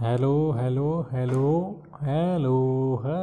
Hello hello hello hello hello.